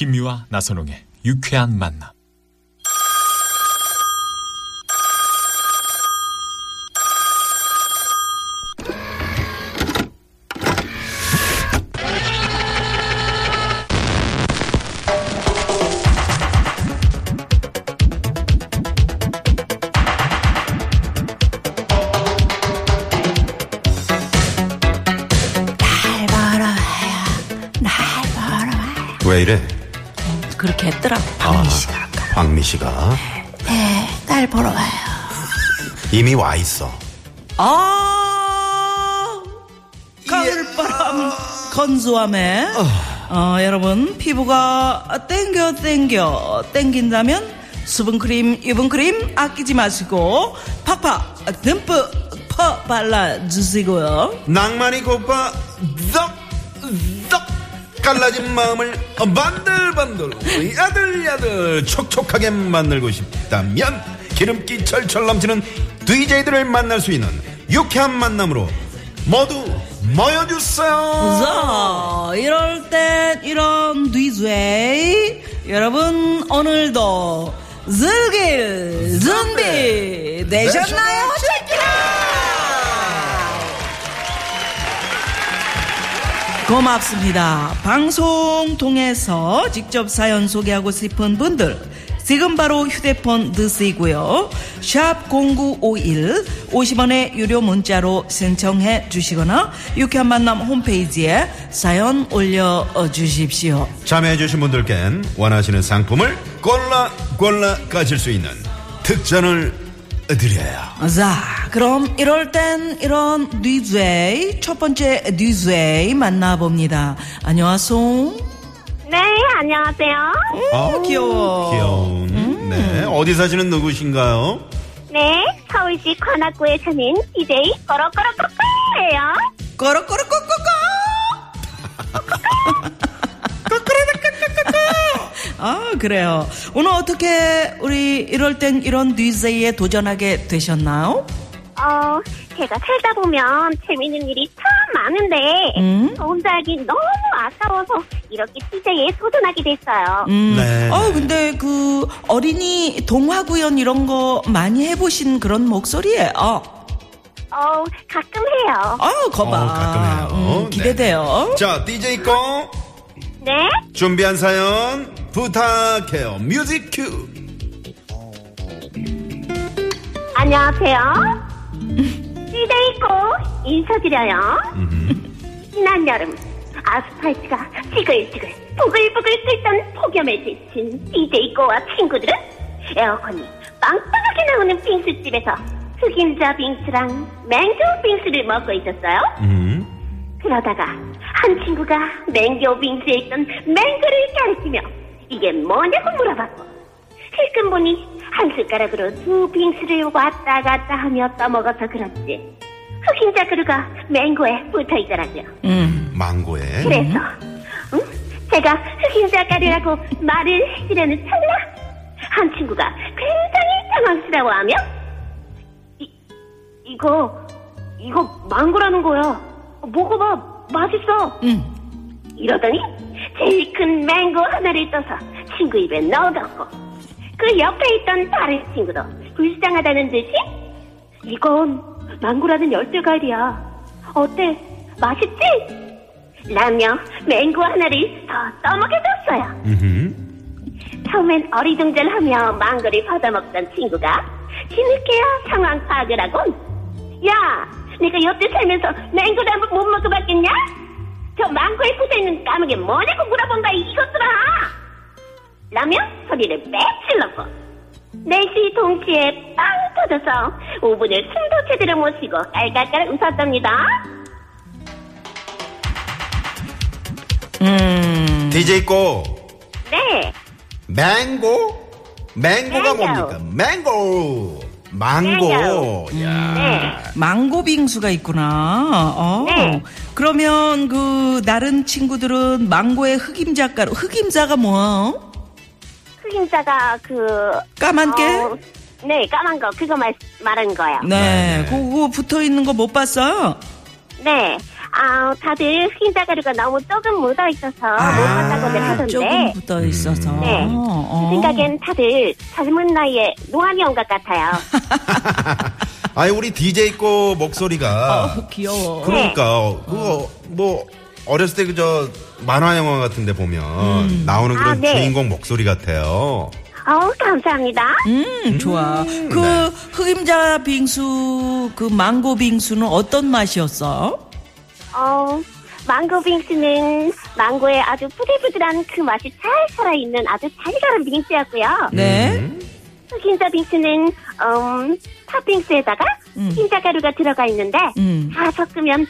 김미화 나선홍의 유쾌한 만남. 왜 이래? 그렇게 했더라, 박미 씨가. 아까. 황미 씨가 네, 날 벌어와요. 이미 와 있어. 아, 가을바람 건조함에. 어, 여러분, 피부가 땡겨, 땡겨, 땡긴다면 수분크림, 유분크림 아끼지 마시고 팍팍 듬뿍 퍼 발라주시고요. 낭만이 고파 덕, 덕 갈라진 마음을 반들반들 야들야들 촉촉하게 만들고 싶다면 기름기 철철 넘치는 DJ들을 만날 수 있는 유쾌한 만남으로 모두 모여주세요. 자, 이럴 땐 이런 뒤죄 여러분 오늘도 즐길 준비 되셨나요? 고맙습니다. 방송 통해서 직접 사연 소개하고 싶은 분들 지금 바로 휴대폰 드시고요. 샵 0951 50원의 유료 문자로 신청해 주시거나 유쾌한 만남 홈페이지에 사연 올려 주십시오. 참여해 주신 분들께는 원하시는 상품을 골라 골라 가질 수 있는 특전을 드려요. 자, 그럼 이럴 땐 이런 DJ 첫 번째 DJ 만나봅니다. 안녕하세요. 네, 안녕하세요. 어, 귀여워. 귀여운. 네. 어디 사시는 누구신가요? 네, 서울시 관악구에 사는 DJ 거럭거럭거꺼예요. 꼬르꼬르꼬꼬 아, 그래요. 오늘 어떻게 우리 이럴 땐 이런 DJ에 도전하게 되셨나요? 어, 제가 살다 보면 재밌는 일이 참 많은데 음? 저 혼자 하기 너무 아까워서 이렇게 DJ에 도전하게 됐어요. 음. 네. 어, 근데 그 어린이 동화 구연 이런 거 많이 해보신 그런 목소리예요. 어, 가끔 해요. 거봐. 어, 가끔 해요. 음, 기대돼요. 자, DJ 거 네, 준비한 사연 부탁해요. 뮤직 큐. 안녕하세요. DJ 고 인사드려요. 지난 여름 아스팔트가 지글지글 부글부글 끓던 폭염에 지친 DJ 고와 친구들은 에어컨이 빵빵하게 나오는 빙수집에서 흑임자 빙수랑 맹고 빙수를 먹고 있었어요. 음. 그러다가 한 친구가 맹고 빙수에 있던 맹고를 가리키며 이게 뭐냐고 물어봤고 힐끔 보니 한 숟가락으로 두 빙수를 왔다 갔다 하며 떠먹어서 그렇지 흑임자 그루가 맹고에 붙어있더라고요 음. 망고에. 그래서 응? 제가 흑임자 가루라고 말을 해주려는 찰나 한 친구가 굉장히 당황스러워하며 이, 이거 이거 망고라는 거야 먹어봐 맛있어 음. 이러더니 제일 큰 맹고 하나를 떠서 친구 입에 넣어뒀고 그 옆에 있던 다른 친구도 불쌍하다는 듯이 이건 망고라는 열대과일이야 어때 맛있지? 라며 맹고 하나를 더 떠먹여줬어요 음흠. 처음엔 어리둥절하며 망고를 받아먹던 친구가 뒤늦게야 상황 파악을 하곤 야 내가 여태 살면서 맹고를 한번 못 먹어봤겠냐? 저 망고에 붙어있는 까마귀 뭐냐고 물어본다 이것들아 라며 소리를 빼질렀고 넷이 동시에 빵 터져서 5분을 숨도 제대로 못 쉬고 깔깔깔 웃었답니다 음. DJ 꼬 네. 맹고? 맹고가 맹고. 뭡니까? 맹고. 망고. 맹고. 야. 네. 망고 빙수가 있구나. 어. 네. 그러면 그 다른 친구들은 망고의 흑임자가루. 흑임자가 뭐? 흑임자가 그 까만 게? 어, 네, 까만 거 그거 말 말하는 거예요. 네. 네, 네. 그거 붙어 있는 거 못 봤어요? 네. 아, 다들 흑임자 가루가 너무 조금 묻어 있어서 못 봤다고들 하던데. 조금 붙어 있어서. 네. 어. 제 생각엔 다들 젊은 나이에 노안이 온 것 같아요. 아니 우리 DJ 꼬 목소리가 어, 귀여워. 그러니까 그거 뭐 어렸을 때 그저 만화 영화 같은데 보면 나오는 그런 아, 네. 주인공 목소리 같아요. 어우, 감사합니다. 음, 좋아. 그 네. 흑임자 빙수, 그 망고 빙수는 어떤 맛이었어? 어, 망고 빙수는 망고의 아주 부들부들한 그 맛이 잘 살아있는 아주 달달한 빙수였고요. 네. 흑임자 빙수는 음, 팥빙수에다가 음. 흰자 가루가 들어가 있는데 음. 다 섞으면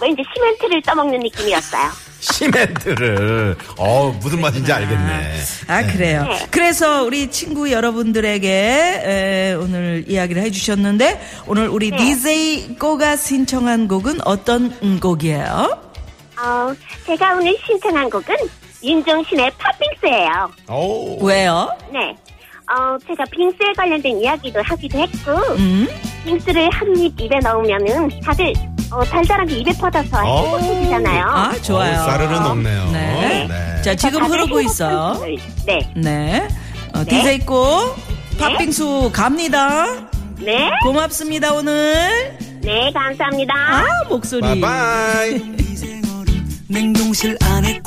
왠지 시멘트를 떠먹는 느낌이었어요. 시멘트를 어 무슨 맛인지 알겠네. 아, 그래요. 네. 그래서 우리 친구 여러분들에게 에, 오늘 이야기를 해주셨는데, 오늘 우리 네. DJ 꼬가 신청한 곡은 어떤 음, 곡이에요? 어, 제가 오늘 신청한 곡은 윤종신의 팥빙수예요. 오. 왜요? 네. 어, 제가 빙수에 관련된 이야기도 하기도 했고, 음? 빙수를 한 입 입에 넣으면은 다들 어, 달달한 게 입에 퍼져서 어. 행복해지잖아요. 아, 좋아요. 어, 싸르르 녹네요. 네. 네. 자, 지금 다들 흐르고 행복한 있어요. 네. 네. 어, 네. DJ 꼬, 팥빙수 갑니다. 네. 고맙습니다, 오늘. 네, 감사합니다. 아, 목소리. 바이바이. 냉동실 안에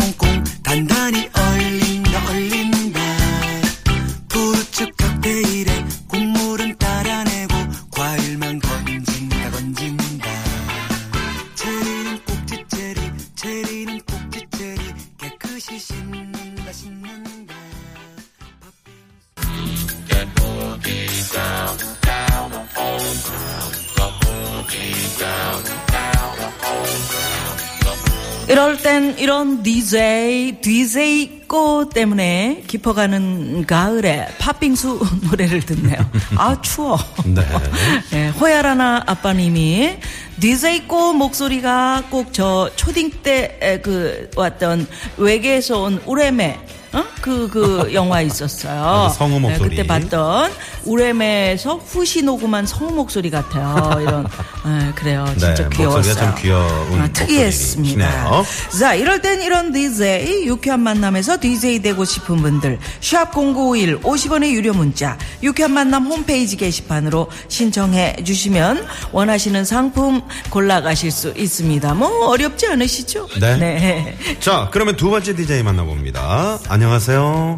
이럴 땐 이런 DJ, DJ 꼬 때문에 깊어가는 가을에 팥빙수 노래를 듣네요. 아, 추워. 네. 네, 호야라나 아빠님이 DJ 꼬 목소리가 꼭 저 초딩 때 그 왔던 외계에서 온 우레메 어? 그, 그 영화 있었어요. 아, 그 성우 목소리. 그때 봤던 우레메에서 후시 녹음한 성우 목소리 같아요. 이런, 네, 그래요. 진짜 네, 귀여웠어요. 목소리가 참 귀여운 아, 특이했습니다. 자, 이럴 땐 이런 DJ, 유쾌한 만남에서 DJ 되고 싶은 분들, 샵 0951 50원의 유료 문자, 유쾌한 만남 홈페이지 게시판으로 신청해 주시면 원하시는 상품 골라가실 수 있습니다. 뭐, 어렵지 않으시죠? 네. 자, 그러면 두 번째 DJ 만나봅니다. 안녕 하세요.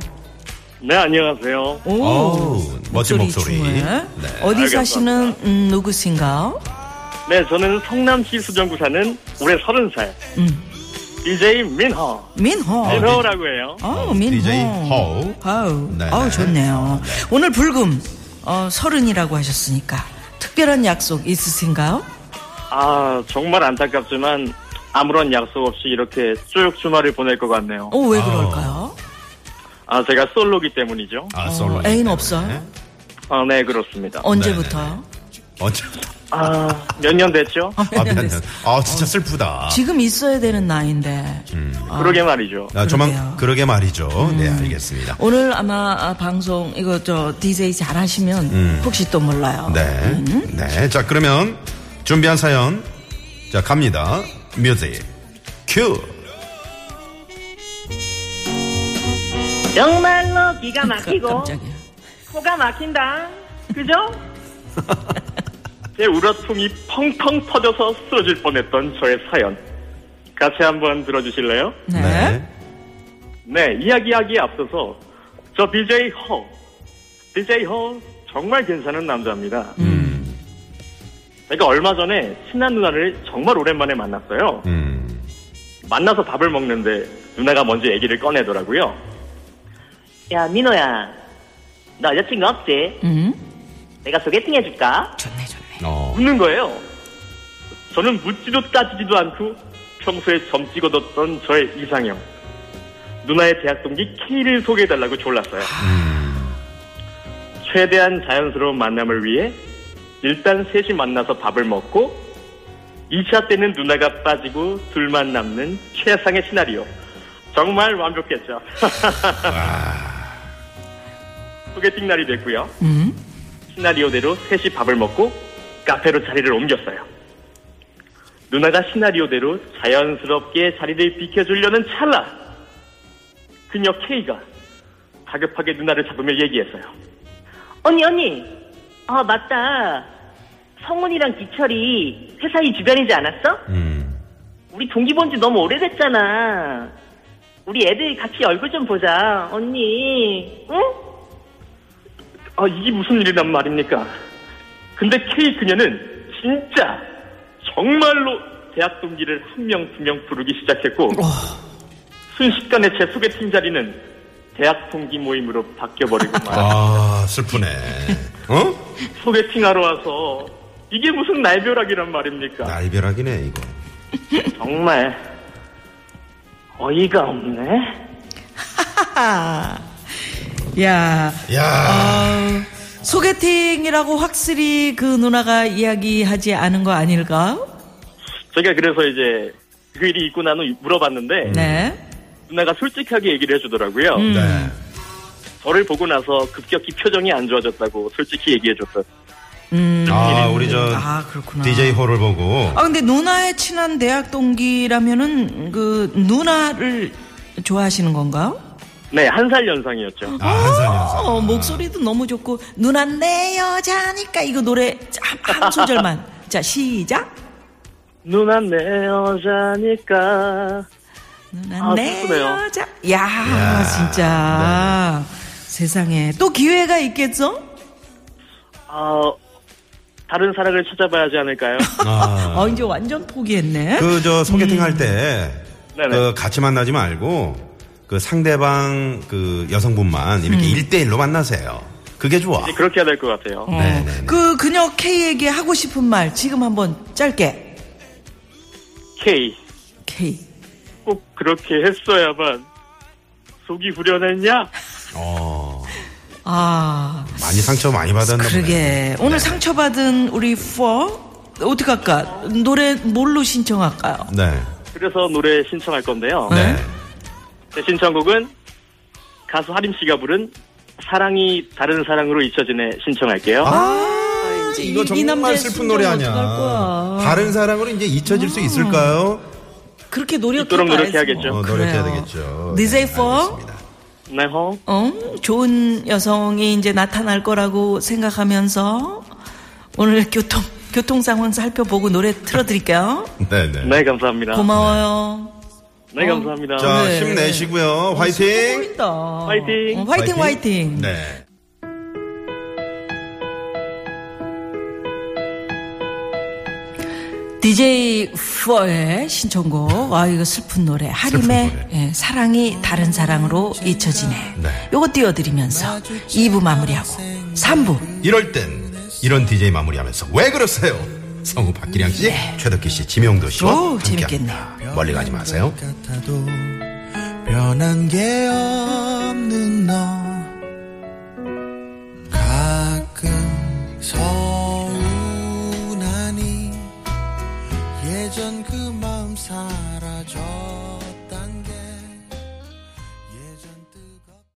네, 안녕하세요. 오, 어우, 멋진 목소리. 중에. 네. 어디 아, 사시는 음, 누구신가요? 네, 저는 성남시 수정구 사는 올해 서른 살 음. DJ 민호. 민호. 민호라고 해요. 어, 민호. DJ 허우. 아우, 네, 네. 좋네요. 오늘 불금 어, 서른이라고 하셨으니까 특별한 약속 있으신가요? 아, 정말 안타깝지만 아무런 약속 없이 이렇게 쭉 주말을 보낼 것 같네요. 어, 왜 아. 그럴까요? 아, 제가 솔로기 때문이죠. 아, 솔로. 애인 없어요? 아, 네, 그렇습니다. 언제부터? 언제부터? 아, 몇 년 됐죠? 아, 몇 년. 아, 진짜 슬프다. 지금 있어야 되는 나이인데. 그러게 말이죠. 아, 저만 그러게요. 음. 그러게 말이죠. 네, 알겠습니다. 오늘 아마 아, 방송 이거 저 DJ 잘 하시면 혹시 또 몰라요. 네. 네. 자, 그러면 준비한 사연. 자, 갑니다. 뮤직. 큐. 정말로 기가 막히고 깜짝이야. 코가 막힌다. 그죠? 제 우라통이 펑펑 터져서 쓰러질 뻔했던 저의 사연. 같이 한번 들어주실래요? 네. 네, 이야기하기에 앞서서 저 BJ 허, BJ 허 정말 괜찮은 남자입니다. 제가 얼마 전에 친한 누나를 정말 오랜만에 만났어요. 음. 만나서 밥을 먹는데 누나가 먼저 얘기를 꺼내더라고요. 야, 민호야. 너 여자친구 없지? 음? 내가 소개팅 해줄까? 좋네, 좋네. 어. 웃는 거예요. 저는 묻지도 따지지도 않고 평소에 점 찍어뒀던 저의 이상형. 누나의 대학 동기 K를 소개해달라고 졸랐어요. 최대한 자연스러운 만남을 위해 일단 셋이 만나서 밥을 먹고 2차 때는 누나가 빠지고 둘만 남는 최상의 시나리오. 정말 완벽했죠. 소개팅 날이 됐고요. 시나리오대로 셋이 밥을 먹고 카페로 자리를 옮겼어요. 누나가 시나리오대로 자연스럽게 자리를 비켜주려는 찰나 그녀 K가 다급하게 누나를 잡으며 얘기했어요. 언니, 언니. 아, 맞다. 성훈이랑 기철이 회사 이 주변이지 않았어? 음. 우리 동기 본 지 너무 오래됐잖아. 우리 애들 같이 얼굴 좀 보자. 언니, 응? 아, 이게 무슨 일이란 말입니까? 근데 K 그녀는 진짜 정말로 대학 동기를 한 명, 두 명 부르기 시작했고 순식간에 제 소개팅 자리는 대학 동기 모임으로 바뀌어버리고 말 아, 슬프네. 어? 소개팅하러 와서 이게 무슨 날벼락이란 말입니까? 날벼락이네, 이거. 정말 어이가 없네. 야. 야. 어, 소개팅이라고 확실히 그 누나가 이야기하지 않은 거 아닐까? 제가 그래서 이제 그 일이 있고 나서 물어봤는데 네. 누나가 솔직하게 얘기를 해주더라고요. 음. 네. 저를 보고 나서 급격히 표정이 안 좋아졌다고 솔직히 얘기해줬어요. 음. 아, 우리 저 아, 그렇구나. DJ 호를 보고 아, 근데 누나의 친한 대학 동기라면은 그 누나를 좋아하시는 건가요? 네, 한 살 연상이었죠. 아, 한살 연상. 어, 목소리도 너무 좋고 누나 내 여자니까 이거 노래 한, 한 소절만. 자, 시작. 누나 내 여자니까. 누나 아, 내 슬프네요. 여자. 야, 진짜. 세상에. 또 기회가 있겠죠? 아, 다른 사랑을 찾아봐야지 않을까요? 아. 어, 이제 완전 포기했네. 그 저 소개팅 할 때, 네네. 그 같이 만나지 말고 그 상대방 그 여성분만 이렇게 음. 일대일로 만나세요. 그게 좋아. 이제 그렇게 해야 될 것 같아요. 어, 네네네. 그 그녀 K에게 하고 싶은 말 지금 한번 짧게. K, K. 꼭 그렇게 했어야만 속이 후련했냐? 어, 아, 많이 상처 많이 받았나 보네. 그러게. 오늘 상처받은 우리 4 어떻게 할까? 노래 뭘로 신청할까요? 네. 그래서 노래 신청할 건데요. 네. 제 신청곡은 가수 하림 씨가 부른 사랑이 다른 사랑으로 잊혀지네 신청할게요. 아, 이제 이거 정말 남자의 슬픈 노래 아니야. 다른 사랑으로 이제 잊혀질 수 있을까요? 그렇게 노력해 노력해야겠죠. 어, 노력해야 되겠죠. 네, 4 알겠습니다. 네, 허. 어? 좋은 여성이 이제 나타날 거라고 생각하면서 오늘 교통 교통 상황 살펴보고 노래 틀어드릴게요. 네, 네. 네, 감사합니다. 고마워요. 네, 감사합니다. 자, 네. 힘내시고요. 화이팅! 보인다. 화이팅! 어, 화이팅, 화이팅. 네. DJ 4의 신청곡. 아, 이거 슬픈 노래. 하림의 슬픈 예, 사랑이 다른 사랑으로 잊혀지네. 네. 요거 띄워드리면서 2부 마무리하고 3부. 이럴 땐 이런 DJ 마무리하면서 왜 그러세요? 성우 박기량 씨, 최덕기 씨, 지명도 씨와 오, 함께합니다. 멀리 가지 마세요. 같아도 변한 게 없는 너. 가끔 서운하니 예전 그 마음 사